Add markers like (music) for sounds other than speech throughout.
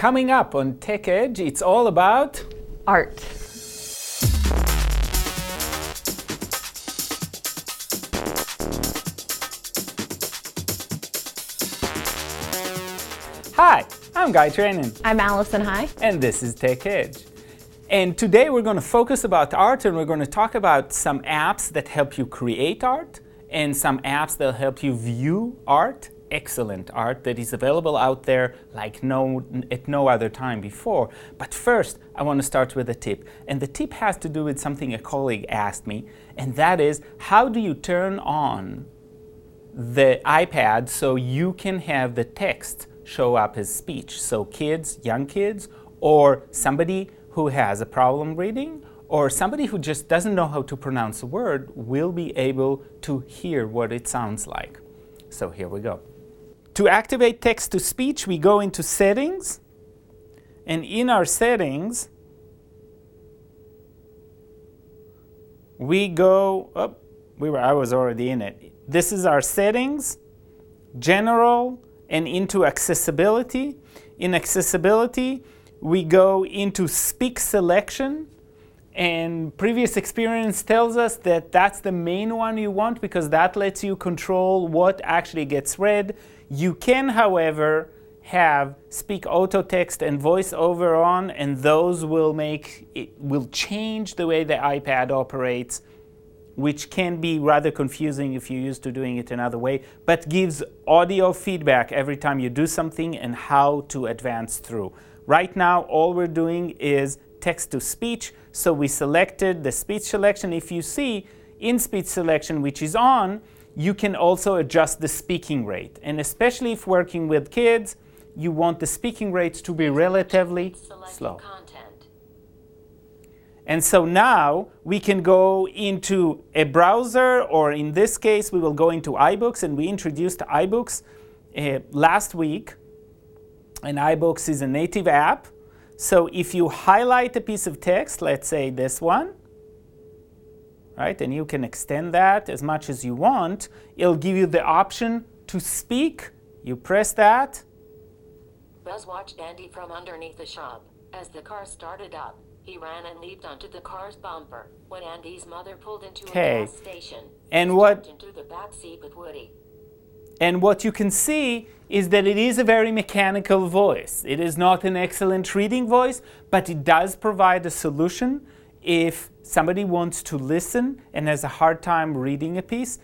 Coming up on Tech Edge, it's all about art. Hi, I'm Guy Trainin. I'm Allison Hi. And this is Tech Edge. And today we're going to focus about art and we're going to talk about some apps that help you create art and some apps that help you view art excellent art that is available out there like no at no other time before. But first, I want to start with a tip. And the tip has to do with something a colleague asked me, and that is how do you turn on the iPad so you can have the text show up as speech? So kids, young kids, or somebody who has a problem reading, or somebody who just doesn't know how to pronounce a word will be able to hear what it sounds like. So here we go. To activate text to speech, we go into settings. And in our settings, we go up. Oh, we were, I was already in it. This is our settings, general, and into accessibility. In accessibility, we go into speak selection. And previous experience tells us that that's the main one you want because that lets you control what actually gets read. You can, however, have speak auto text and voice over on, and those will make it will change the way the iPad operates, which can be rather confusing if you're used to doing it another way, but gives audio feedback every time you do something and how to advance through. Right now, all we're doing is text to speech, so we selected the speech selection. If you see in speech selection, which is on, you can also adjust the speaking rate. And especially if working with kids, you want the speaking rates to be relatively slow. Content. And so now we can go into a browser, or in this case, we will go into iBooks, and we introduced iBooks uh, last week. And iBooks is a native app. So if you highlight a piece of text, let's say this one, right? And you can extend that as much as you want. It'll give you the option to speak. You press that. Buzz watched Andy from underneath the shop. As the car started up, he ran and leaped onto the car's bumper. When Andy's mother pulled into a gas station, and what into the back seat with Woody. And what you can see is that it is a very mechanical voice. It is not an excellent reading voice, but it does provide a solution if somebody wants to listen and has a hard time reading a piece,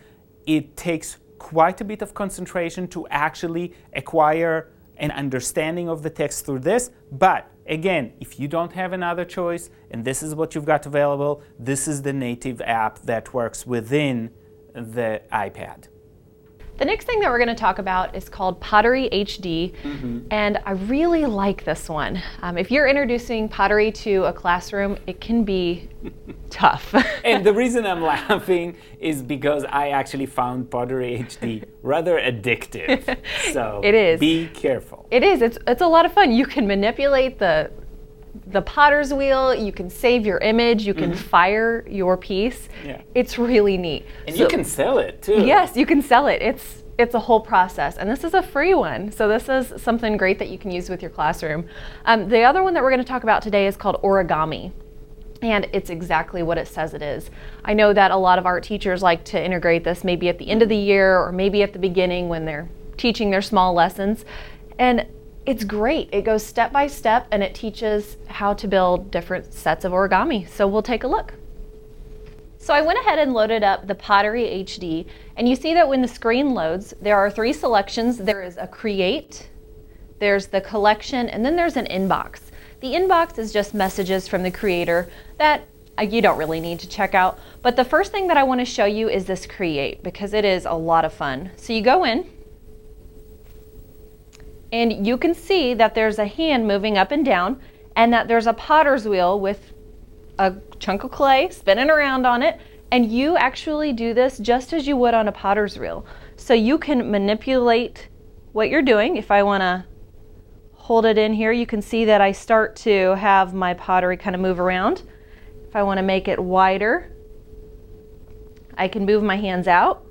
it takes quite a bit of concentration to actually acquire an understanding of the text through this. But again, if you don't have another choice and this is what you've got available, this is the native app that works within the iPad. The next thing that we're going to talk about is called Pottery HD, mm-hmm. and I really like this one. Um, if you're introducing pottery to a classroom, it can be (laughs) tough. (laughs) and the reason I'm laughing is because I actually found Pottery HD rather addictive. (laughs) So it is. Be careful. It is. It's it's a lot of fun. You can manipulate the the potter's wheel, you can save your image, you can mm-hmm. fire your piece. Yeah. It's really neat. And so, you can sell it too. Yes, you can sell it. It's it's a whole process. And this is a free one. So this is something great that you can use with your classroom. Um, the other one that we're going to talk about today is called origami. And it's exactly what it says it is. I know that a lot of art teachers like to integrate this maybe at the end of the year or maybe at the beginning when they're teaching their small lessons. And it's great. It goes step by step and it teaches how to build different sets of origami. So we'll take a look. So I went ahead and loaded up the Pottery HD and you see that when the screen loads, there are three selections. There is a create, there's the collection, and then there's an inbox. The inbox is just messages from the creator that uh, you don't really need to check out. But the first thing that I want to show you is this create because it is a lot of fun. So you go in and you can see that there's a hand moving up and down and that there's a potter's wheel with a chunk of clay spinning around on it. And you actually do this just as you would on a potter's wheel. So you can manipulate what you're doing. If I want to hold it in here, you can see that I start to have my pottery kind of move around. If I want to make it wider, I can move my hands out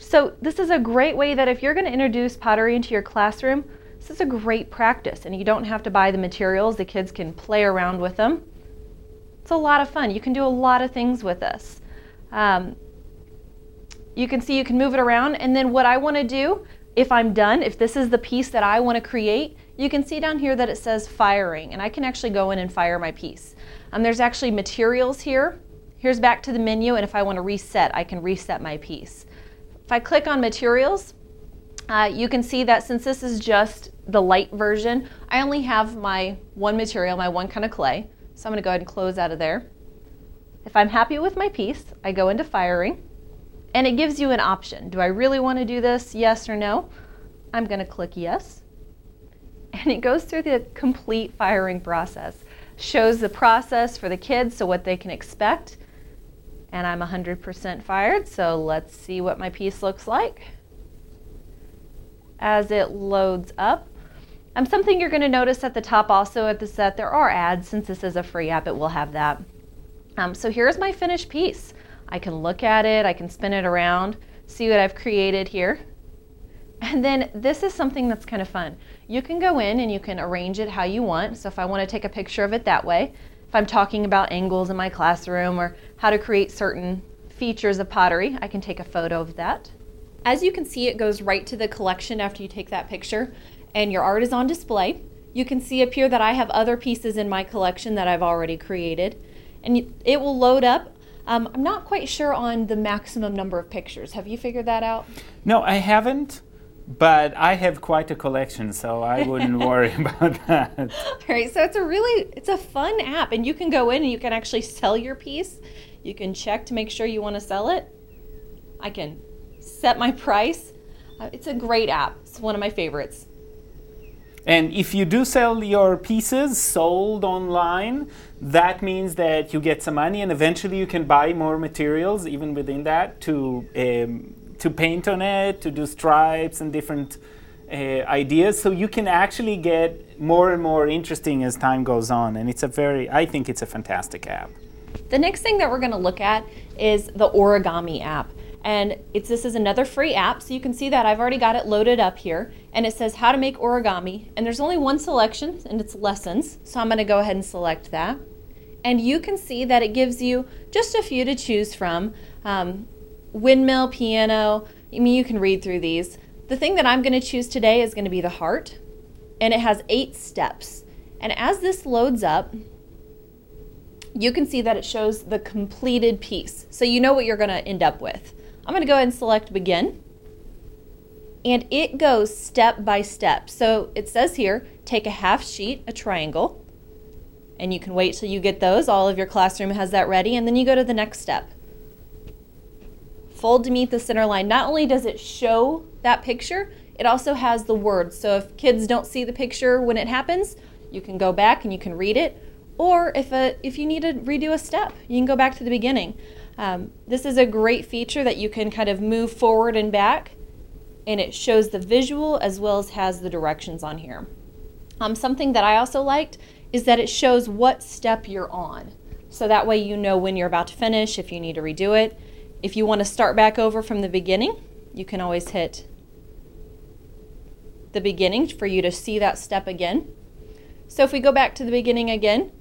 so this is a great way that if you're going to introduce pottery into your classroom, This is a great practice, and you don't have to buy the materials. The kids can play around with them. It's a lot of fun. You can do a lot of things with this. Um, you can see you can move it around, and then what I want to do, if I'm done, if this is the piece that I want to create, you can see down here that it says firing, and I can actually go in and fire my piece. Um, there's actually materials here. Here's back to the menu, and if I want to reset, I can reset my piece. If I click on materials, uh, you can see that since this is just the light version, I only have my one material, my one kind of clay. So I'm going to go ahead and close out of there. If I'm happy with my piece, I go into firing, and it gives you an option. Do I really want to do this, yes or no? I'm going to click yes (laughs) and it goes through the complete firing process. Shows the process for the kids, so what they can expect. And I'm 100% fired, so let's see what my piece looks like. As it loads up, um, something you're going to notice at the top also at the set, there are ads. Since this is a free app, it will have that. Um, so here's my finished piece. I can look at it, I can spin it around, see what I've created here. And then this is something that's kind of fun. You can go in and you can arrange it how you want. So if I want to take a picture of it that way, if I'm talking about angles in my classroom or how to create certain features of pottery, I can take a photo of that. As you can see, it goes right to the collection after you take that picture and your art is on display. You can see up here that I have other pieces in my collection that I've already created and it will load up um, I'm not quite sure on the maximum number of pictures. Have you figured that out? No, I haven't. But I have quite a collection, so I wouldn't (laughs) worry about that. All right, so it's a really it's a fun app, and you can go in and you can actually sell your piece. You can check to make sure you want to sell it. I can set my (laughs) price. Uh, it's a great app. It's one of my favorites. And if you do sell your pieces sold online, that means that you get some money, and eventually you can buy more materials, even within that, to um, to paint on it, to do stripes and different uh, ideas. So you can actually get more and more interesting as time goes on. And it's a very, I think it's a fantastic app. The next thing that we're going to look at is the origami app. And it's this is another free app, so you can see that I've already got it loaded up here. And it says how to make origami. And there's only one selection, and it's lessons. So I'm going to go ahead and select that. And you can see that it gives you just a few to choose from. Um, windmill, piano. I mean, you can read through these. The thing that I'm going to choose today is going to be the heart, and it has eight steps. And as this loads up, you can see that it shows the completed piece. So you know what you're going to end up with. I'm going to go ahead and select begin. And it goes step by step. So it says here, take a half sheet, a triangle, and you can wait till you get those. All of your classroom has that ready, and then you go to the next step fold to meet the center line. Not only does it show that picture, it also has the words. So if kids don't see the picture when it happens, you can go back and you can read it. Or if, a, if you need to redo a step, you can go back to the beginning. Um, this is a great feature that you can kind of move forward and back, and it shows the visual as well as has the directions on here. Um, something that I also liked is that it shows what step you're on. So that way you know when you're about to finish, if you need to redo it. If you want to start back over from the beginning, you can always hit the beginning for you to see that step again. So if we go back to the beginning again,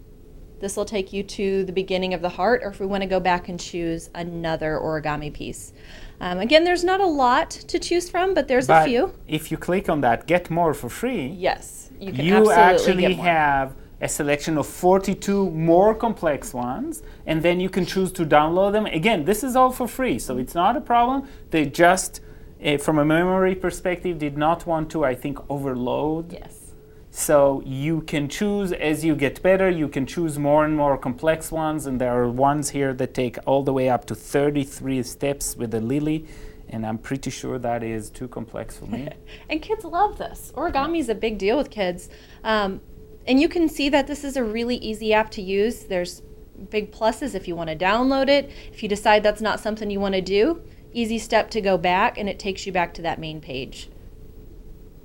this will take you to the beginning of the heart, or if we want to go back and choose another origami piece. Um, again, there's not a lot to choose from, but there's but a few. If you click on that, get more for free. Yes, you can you actually have a selection of 42 more complex ones, and then you can choose to download them. Again, this is all for free, so it's not a problem. They just, uh, from a memory perspective, did not want to, I think, overload. Yes. So you can choose as you get better, you can choose more and more complex ones, and there are ones here that take all the way up to 33 steps with the lily and I'm pretty sure that is too complex for me. (laughs) and kids love this. Origami is a big deal with kids. Um, and you can see that this is a really easy app to use. There's big pluses if you want to download it. If you decide that's not something you want to do, easy step to go back and it takes you back to that main page.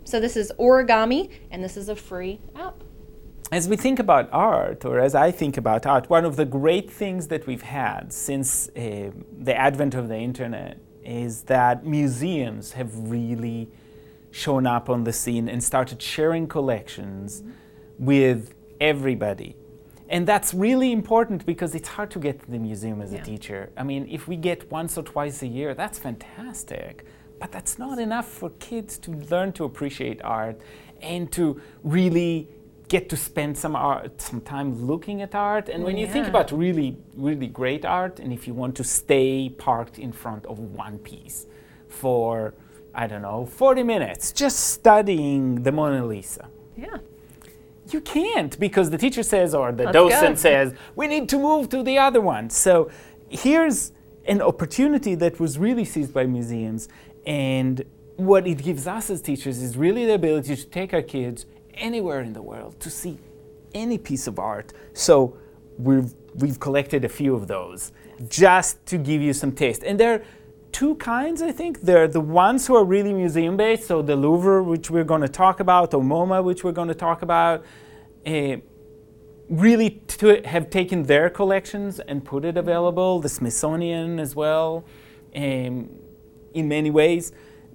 So this is Origami and this is a free app. As we think about art, or as I think about art, one of the great things that we've had since uh, the advent of the internet is that museums have really shown up on the scene and started sharing collections with everybody. And that's really important because it's hard to get to the museum as Yeah. a teacher. I mean, if we get once or twice a year, that's fantastic. But that's not enough for kids to learn to appreciate art and to really get to spend some art, some time looking at art. And when you think about really, really great art, and if you want to stay parked in front of one piece for, I don't know, 40 minutes, just studying the Mona Lisa. Yeah. You can't because the teacher says or the Let's docent go. says, we need to move to the other one. So here's an opportunity that was really seized by museums. And what it gives us as teachers is really the ability to take our kids anywhere in the world to see any piece of art. So we've, we've collected a few of those just to give you some taste. And there are two kinds, I think. There are the ones who are really museum based, so the Louvre, which we're going to talk about, or MoMA, which we're going to talk about. Eh, really have taken their collections and put it available. The Smithsonian as well, um, in many ways,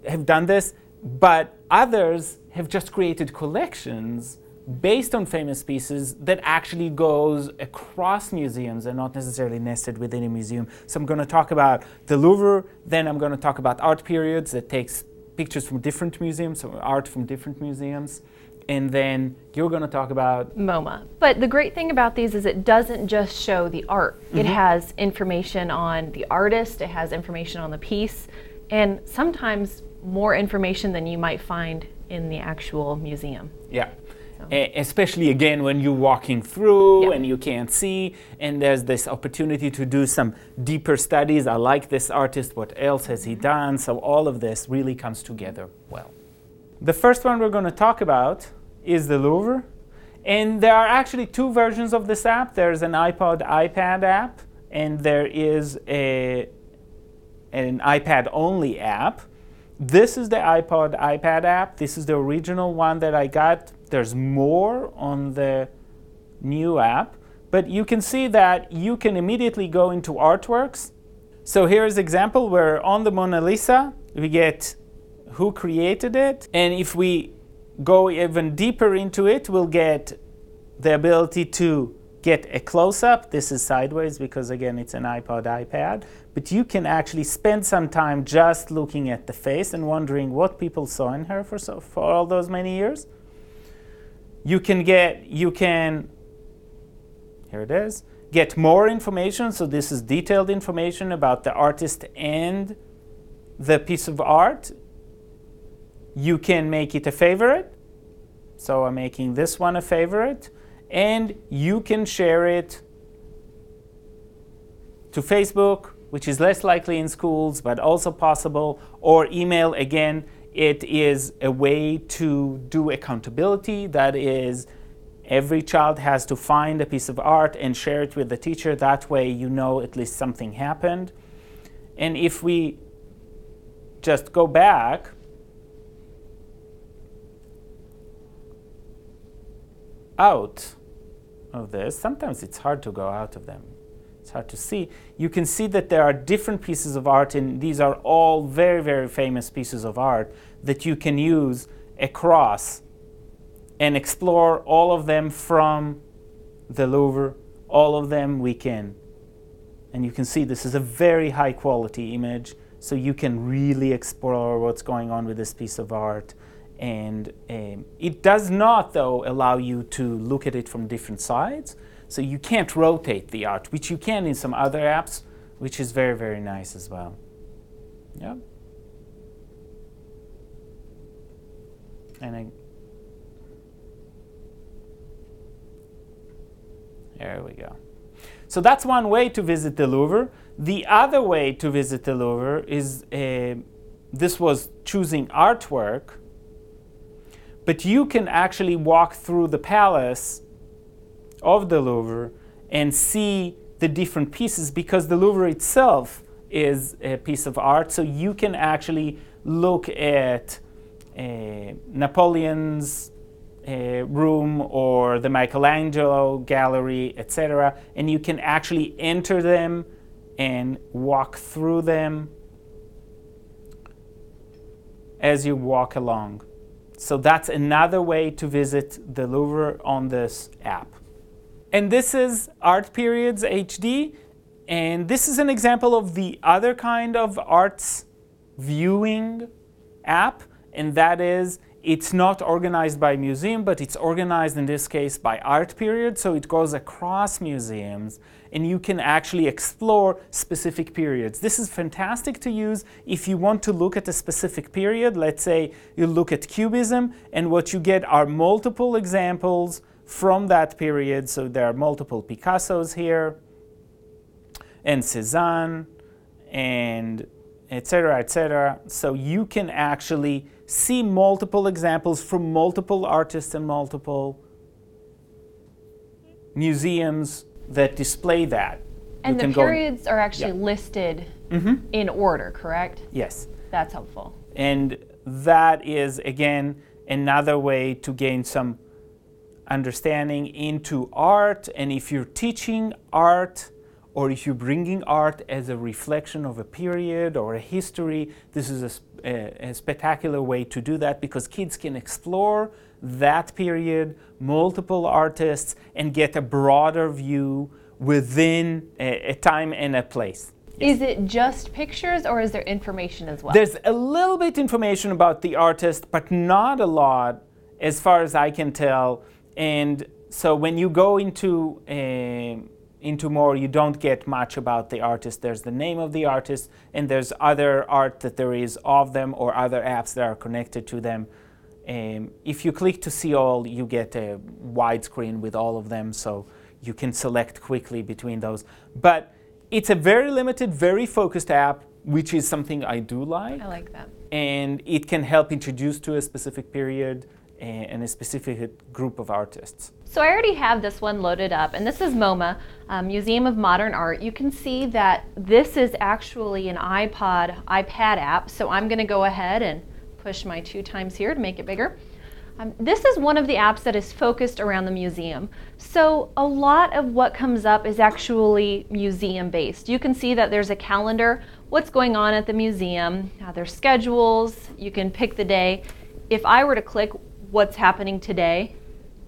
have done this. But others have just created collections based on famous pieces that actually goes across museums and not necessarily nested within a museum. So I'm going to talk about the Louvre, then I'm going to talk about art periods that takes pictures from different museums, or art from different museums. And then you're going to talk about MoMA. But the great thing about these is it doesn't just show the art. It mm-hmm. has information on the artist, it has information on the piece, and sometimes more information than you might find in the actual museum. Yeah. Especially again when you're walking through Yeah. and you can't see, and there's this opportunity to do some deeper studies. I like this artist, what else has he done? So, all of this really comes together well. The first one we're going to talk about is the Louvre. And there are actually two versions of this app there's an iPod iPad app, and there is a, an iPad only app. This is the iPod iPad app. This is the original one that I got. There's more on the new app, but you can see that you can immediately go into artworks. So here's example where on the Mona Lisa we get who created it, and if we go even deeper into it, we'll get the ability to get a close up. This is sideways because, again, it's an iPod iPad. But you can actually spend some time just looking at the face and wondering what people saw in her for, so, for all those many years. You can get, you can, here it is, get more information. So, this is detailed information about the artist and the piece of art. You can make it a favorite. So I'm making this one a favorite. And you can share it to Facebook, which is less likely in schools, but also possible, or email. Again, it is a way to do accountability. That is, every child has to find a piece of art and share it with the teacher. That way, you know at least something happened. And if we just go back, out of this, sometimes it's hard to go out of them. It's hard to see. You can see that there are different pieces of art, and these are all very, very famous pieces of art that you can use across and explore all of them from the Louvre. All of them we can. And you can see this is a very high quality image, so you can really explore what's going on with this piece of art. And um, it does not, though, allow you to look at it from different sides. So you can't rotate the art, which you can in some other apps, which is very, very nice as well. Yeah. And I, there we go. So that's one way to visit the Louvre. The other way to visit the Louvre is uh, this was choosing artwork, but you can actually walk through the palace of the Louvre and see the different pieces because the Louvre itself is a piece of art. So you can actually look at uh, Napoleon's uh, room or the Michelangelo gallery, etc., and you can actually enter them and walk through them as you walk along. So that's another way to visit the Louvre on this app. And this is Art Periods HD. And this is an example of the other kind of arts viewing app, and that is it's not organized by museum, but it's organized in this case by art period. So it goes across museums and you can actually explore specific periods. This is fantastic to use if you want to look at a specific period. Let's say you look at Cubism and what you get are multiple examples from that period. So there are multiple Picassos here and Cezanne and etc etc so you can actually see multiple examples from multiple artists and multiple museums that display that And You the periods are actually listed mm-hmm. in order, correct? yes That's helpful. and that is again another way to gain some understanding into art and if you're teaching art or if you're bringing art as a reflection of a period or a history this is a spectacular way to do that because kids can explore that period multiple artists and get a broader view within a, a time and a place Is it just pictures or is there information as well? there's a little bit information about the artist, but not a lot, as far as I can tell. And so when you go into um into more, you don't get much about the artist. There's the name of the artist, and there's other art that there is of them, or other apps that are connected to them. Um, if you click to see all, you get a widescreen with all of them, so you can select quickly between those. But it's a very limited, very focused app, which is something I do like I like that. and it can help introduce to a specific period and a specific group of artists. So I already have this one loaded up, and this is MoMA, uh, Museum of Modern Art. You can see that this is actually an iPod, iPad app. So I'm going to go ahead and push my two times here to make it bigger. Um, this is one of the apps that is focused around the museum. So a lot of what comes up is actually museum based. You can see that there's a calendar, what's going on at the museum, uh, there's schedules, you can pick the day. If I were to click what's happening today,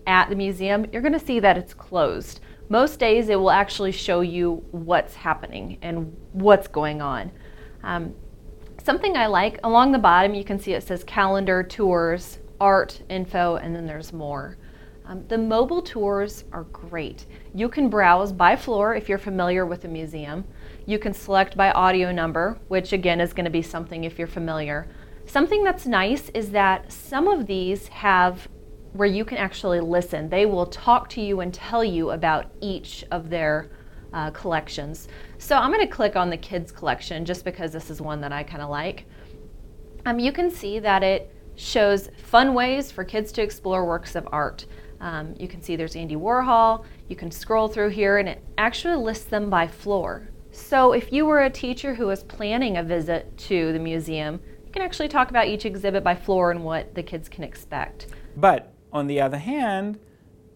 at the museum, you're going to see that it's closed. Most days it will actually show you what's happening and what's going on. Um, something I like along the bottom, you can see it says calendar, tours, art, info, and then there's more. Um, the mobile tours are great. You can browse by floor if you're familiar with the museum. You can select by audio number, which again is going to be something if you're familiar. Something that's nice is that some of these have where you can actually listen. They will talk to you and tell you about each of their uh, collections. So I'm going to click on the kids collection just because this is one that I kind of like. Um, you can see that it shows fun ways for kids to explore works of art. Um, you can see there's Andy Warhol. You can scroll through here and it actually lists them by floor. So if you were a teacher who was planning a visit to the museum, you can actually talk about each exhibit by floor and what the kids can expect. But on the other hand,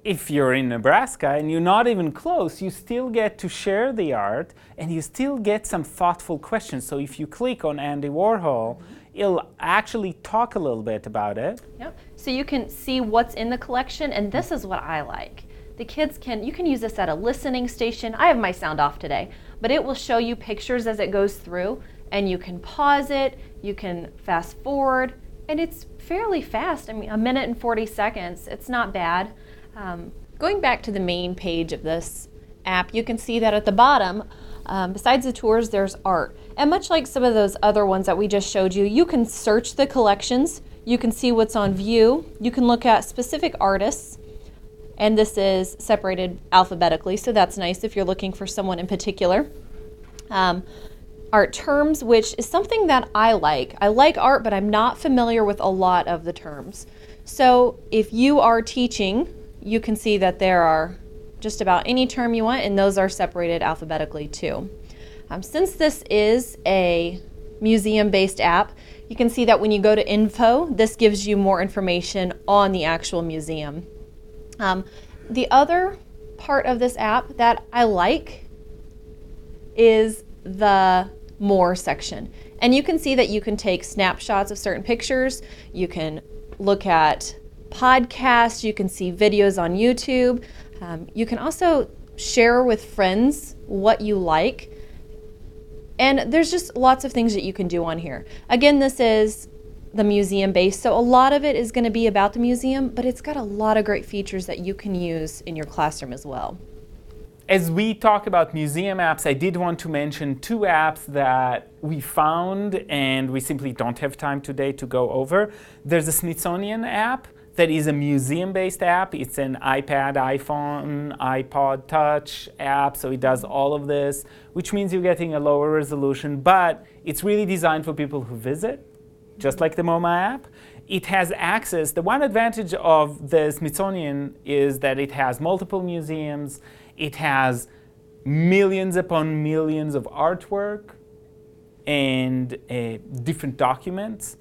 if you're in Nebraska and you're not even close, you still get to share the art and you still get some thoughtful questions. So if you click on Andy Warhol, it'll actually talk a little bit about it. Yep. So you can see what's in the collection, and this is what I like. The kids can, you can use this at a listening station. I have my sound off today, but it will show you pictures as it goes through, and you can pause it, you can fast forward, and it's fairly fast. I mean, a minute and 40 seconds, it's not bad. Um, going back to the main page of this app, you can see that at the bottom, um, besides the tours, there's art. And much like some of those other ones that we just showed you, you can search the collections, you can see what's on view, you can look at specific artists, and this is separated alphabetically, so that's nice if you're looking for someone in particular. Um, art terms, which is something that I like. I like art, but I'm not familiar with a lot of the terms. So if you are teaching, you can see that there are just about any term you want, and those are separated alphabetically too. Um, since this is a museum based app, you can see that when you go to info, this gives you more information on the actual museum. Um, the other part of this app that I like is the more section. And you can see that you can take snapshots of certain pictures, you can look at podcasts, you can see videos on YouTube. Um, you can also share with friends what you like. And there's just lots of things that you can do on here. Again, this is the museum base, so a lot of it is going to be about the museum, but it's got a lot of great features that you can use in your classroom as well. As we talk about museum apps, I did want to mention two apps that we found and we simply don't have time today to go over. There's a Smithsonian app that is a museum based app. It's an iPad, iPhone, iPod Touch app, so it does all of this, which means you're getting a lower resolution, but it's really designed for people who visit, just like the MoMA app. It has access. The one advantage of the Smithsonian is that it has multiple museums, it has millions upon millions of artwork and uh, different documents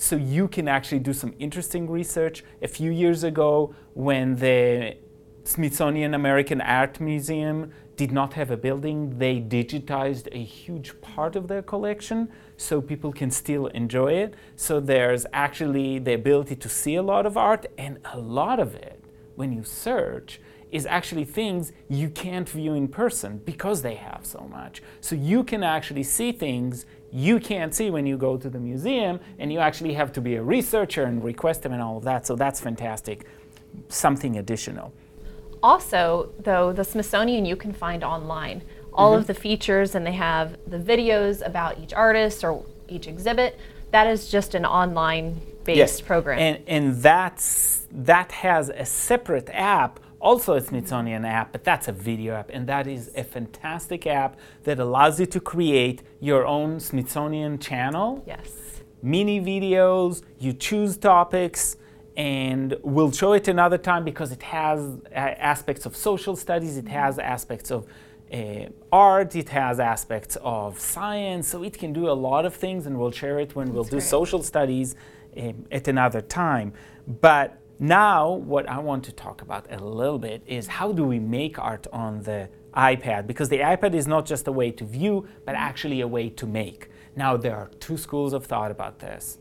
so you can actually do some interesting research. A few years ago, when the Smithsonian American Art Museum did not have a building, they digitized a huge part of their collection so people can still enjoy it. So there's actually the ability to see a lot of art, and a lot of it, when you search, is actually things you can't view in person because they have so much. So you can actually see things you can't see when you go to the museum, and you actually have to be a researcher and request them and all of that. So that's fantastic. Something additional. Also, though, the Smithsonian you can find online. All mm-hmm. of the features, and they have the videos about each artist or each exhibit. That is just an online based yes. program. And, and that's, that has a separate app also a Smithsonian app, but that's a video app, and that is a fantastic app that allows you to create your own Smithsonian channel. Yes. Mini videos, you choose topics, and we'll show it another time because it has uh, aspects of social studies, it has aspects of uh, art, it has aspects of science, so it can do a lot of things, and we'll share it when That's we'll do great. social studies um, at another time. But now, what I want to talk about a little bit is how do we make art on the iPad? Because the iPad is not just a way to view, but actually a way to make. Now, there are two schools of thought about this.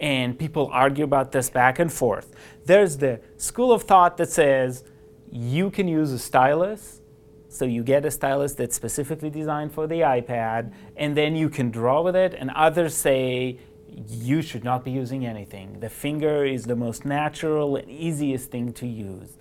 And people argue about this back and forth. There's the school of thought that says you can use a stylus, so you get a stylus that's specifically designed for the iPad, and then you can draw with it. And others say you should not be using anything. The finger is the most natural and easiest thing to use.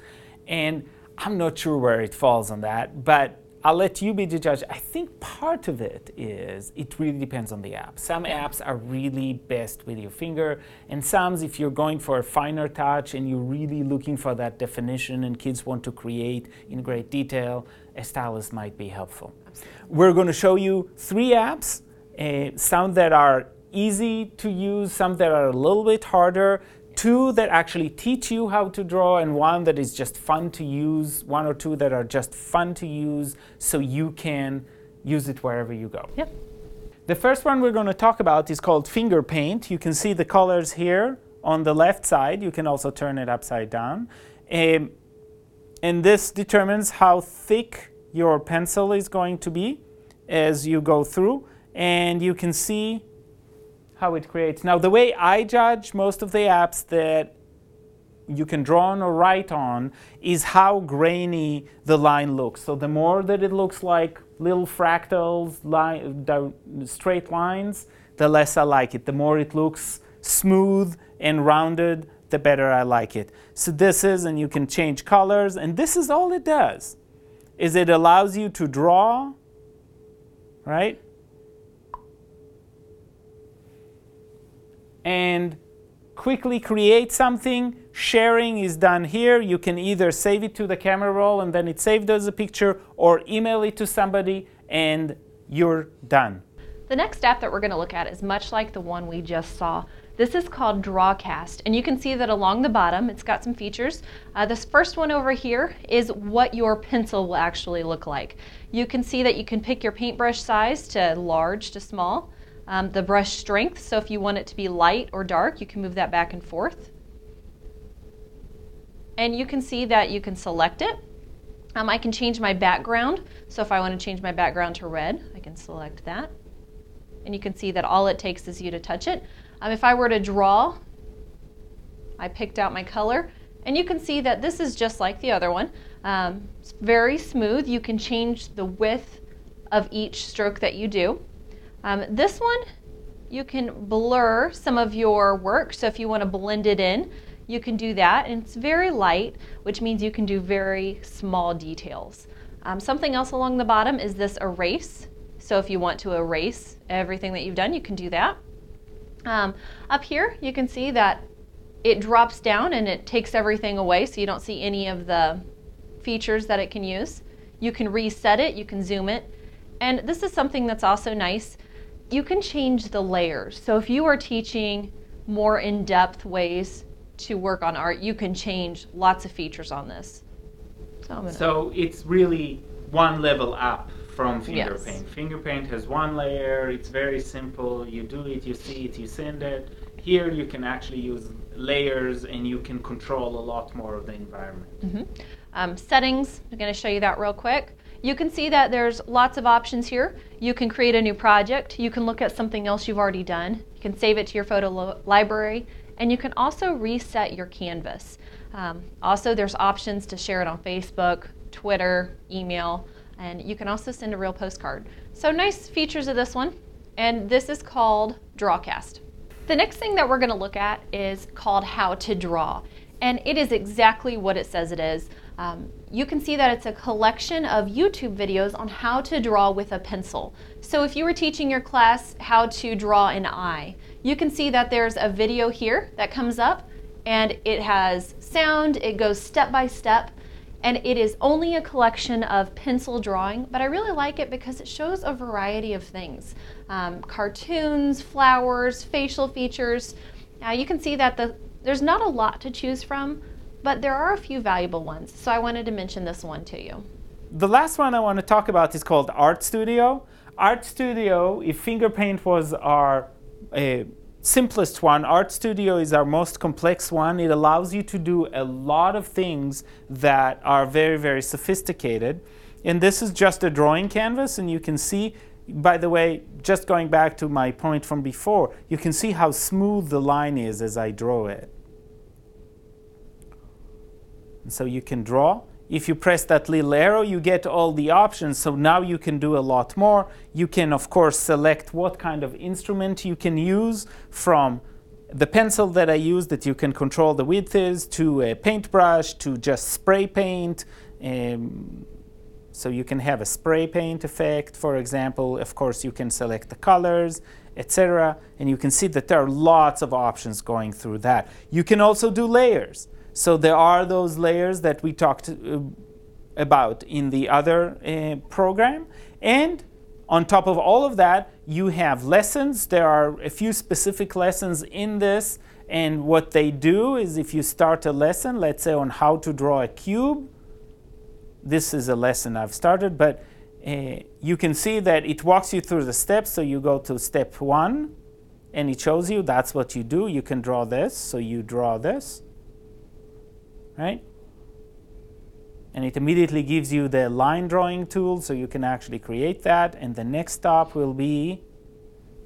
And I'm not sure where it falls on that, but I'll let you be the judge. I think part of it is it really depends on the app. Some apps are really best with your finger, and some, if you're going for a finer touch and you're really looking for that definition and kids want to create in great detail, a stylus might be helpful. Absolutely. We're going to show you three apps, uh, some that are easy to use, some that are a little bit harder, two that actually teach you how to draw, and one that is just fun to use, one or two that are just fun to use so you can use it wherever you go. Yep. The first one we're going to talk about is called finger paint. You can see the colors here on the left side. You can also turn it upside down. Um, and this determines how thick your pencil is going to be as you go through. And you can see how it creates. Now, the way I judge most of the apps that you can draw on or write on is how grainy the line looks. So the more that it looks like little fractals, straight lines, the less I like it. The more it looks smooth and rounded, the better I like it. So this is, and you can change colors, and this is all it does, is it allows you to draw, right? And quickly create something. Sharing is done here. You can either save it to the camera roll and then it's saved as a picture or email it to somebody and you're done. The next app that we're going to look at is much like the one we just saw. This is called Drawcast, and you can see that along the bottom it's got some features. Uh, this first one over here is what your pencil will actually look like. You can see that you can pick your paintbrush size to large to small um, the brush strength. So if you want it to be light or dark, you can move that back and forth. And you can see that you can select it. Um, I can change my background. So if I want to change my background to red, I can select that. And you can see that all it takes is you to touch it. Um, if I were to draw I picked out my color, and you can see that this is just like the other one. Um, it's very smooth. You can change the width of each stroke that you do. Um, this one, you can blur some of your work. So if you want to blend it in, you can do that. And it's very light, which means you can do very small details. Um, something else along the bottom is this erase. So if you want to erase everything that you've done, you can do that. Um, up here, you can see that it drops down and it takes everything away so you don't see any of the features that it can use. You can reset it, you can zoom it. And this is something that's also nice. You can change the layers. So if you are teaching more in-depth ways to work on art, you can change lots of features on this. So, so it's really one level up from finger yes. paint. Finger paint has one layer, it's very simple. You do it, you see it, you send it. Here you can actually use layers and you can control a lot more of the environment. Mm-hmm. Um, settings, I'm going to show you that real quick. You can see that there's lots of options here. You can create a new project. You can look at something else you've already done. You can save it to your photo library. And you can also reset your canvas. Um, also, there's options to share it on Facebook, Twitter, email, and you can also send a real postcard. So nice features of this one. And this is called Drawcast. The next thing that we're going to look at is called How to Draw. And it is exactly what it says it is. Um, you can see that it's a collection of YouTube videos on how to draw with a pencil. So if you were teaching your class how to draw an eye, you can see that there's a video here that comes up and it has sound, it goes step by step, and it is only a collection of pencil drawing, but I really like it because it shows a variety of things. Um, cartoons, flowers, facial features. Now you can see that the, there's not a lot to choose from, but there are a few valuable ones. So I wanted to mention this one to you. The last one I want to talk about is called Art Studio. Art Studio, if finger paint was our uh, simplest one, Art Studio is our most complex one. It allows you to do a lot of things that are very, very sophisticated. And this is just a drawing canvas, and you can see, by the way, just going back to my point from before, you can see how smooth the line is as I draw it. And so you can draw. If you press that little arrow, you get all the options. So now you can do a lot more. You can, of course, select what kind of instrument you can use from the pencil that I use that you can control the width is to a paintbrush to just spray paint. Um, so you can have a spray paint effect, for example. Of course, you can select the colors, etc. And you can see that there are lots of options going through that. You can also do layers. So there are those layers that we talked uh, about in the other uh, program. And on top of all of that, you have lessons. There are a few specific lessons in this. And what they do is if you start a lesson, let's say on how to draw a cube, this is a lesson I've started, but uh, you can see that it walks you through the steps. So you go to step one, and it shows you that's what you do. You can draw this, so you draw this right? And it immediately gives you the line drawing tool so you can actually create that. And the next stop will be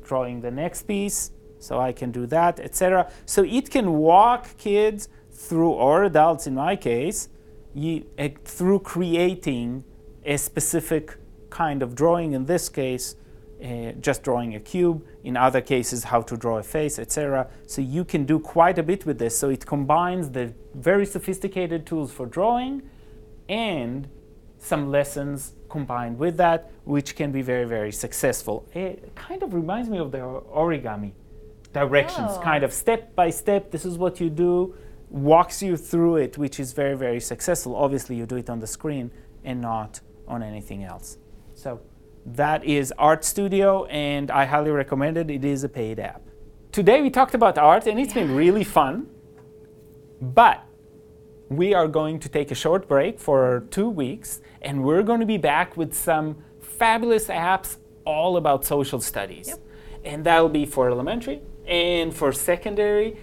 drawing the next piece. So I can do that, etc. So it can walk kids through, or adults in my case, you, uh, through creating a specific kind of drawing. In this case, uh, just drawing a cube, in other cases how to draw a face, etc. So you can do quite a bit with this. So it combines the very sophisticated tools for drawing and some lessons combined with that, which can be very, very successful. It kind of reminds me of the origami directions, oh. kind of step by step, this is what you do, walks you through it, which is very, very successful. Obviously, you do it on the screen and not on anything else. So that is Art Studio, and I highly recommend it. It is a paid app. Today we talked about art, and it's yeah. been really fun. But we are going to take a short break for two weeks, and we're going to be back with some fabulous apps all about social studies. Yep. And that'll be for elementary and for secondary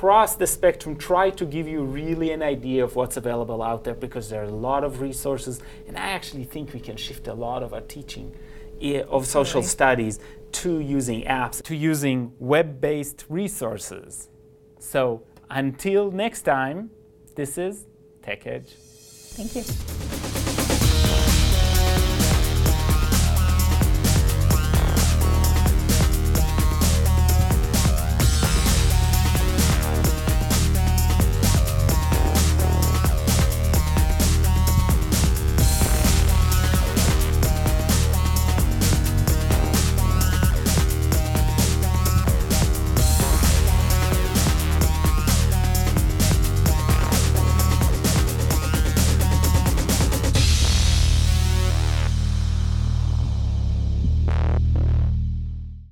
across the spectrum try to give you really an idea of what's available out there because there are a lot of resources and i actually think we can shift a lot of our teaching eh, of social studies to using apps to using web-based resources so until next time, this is Tech Edge. Thank you.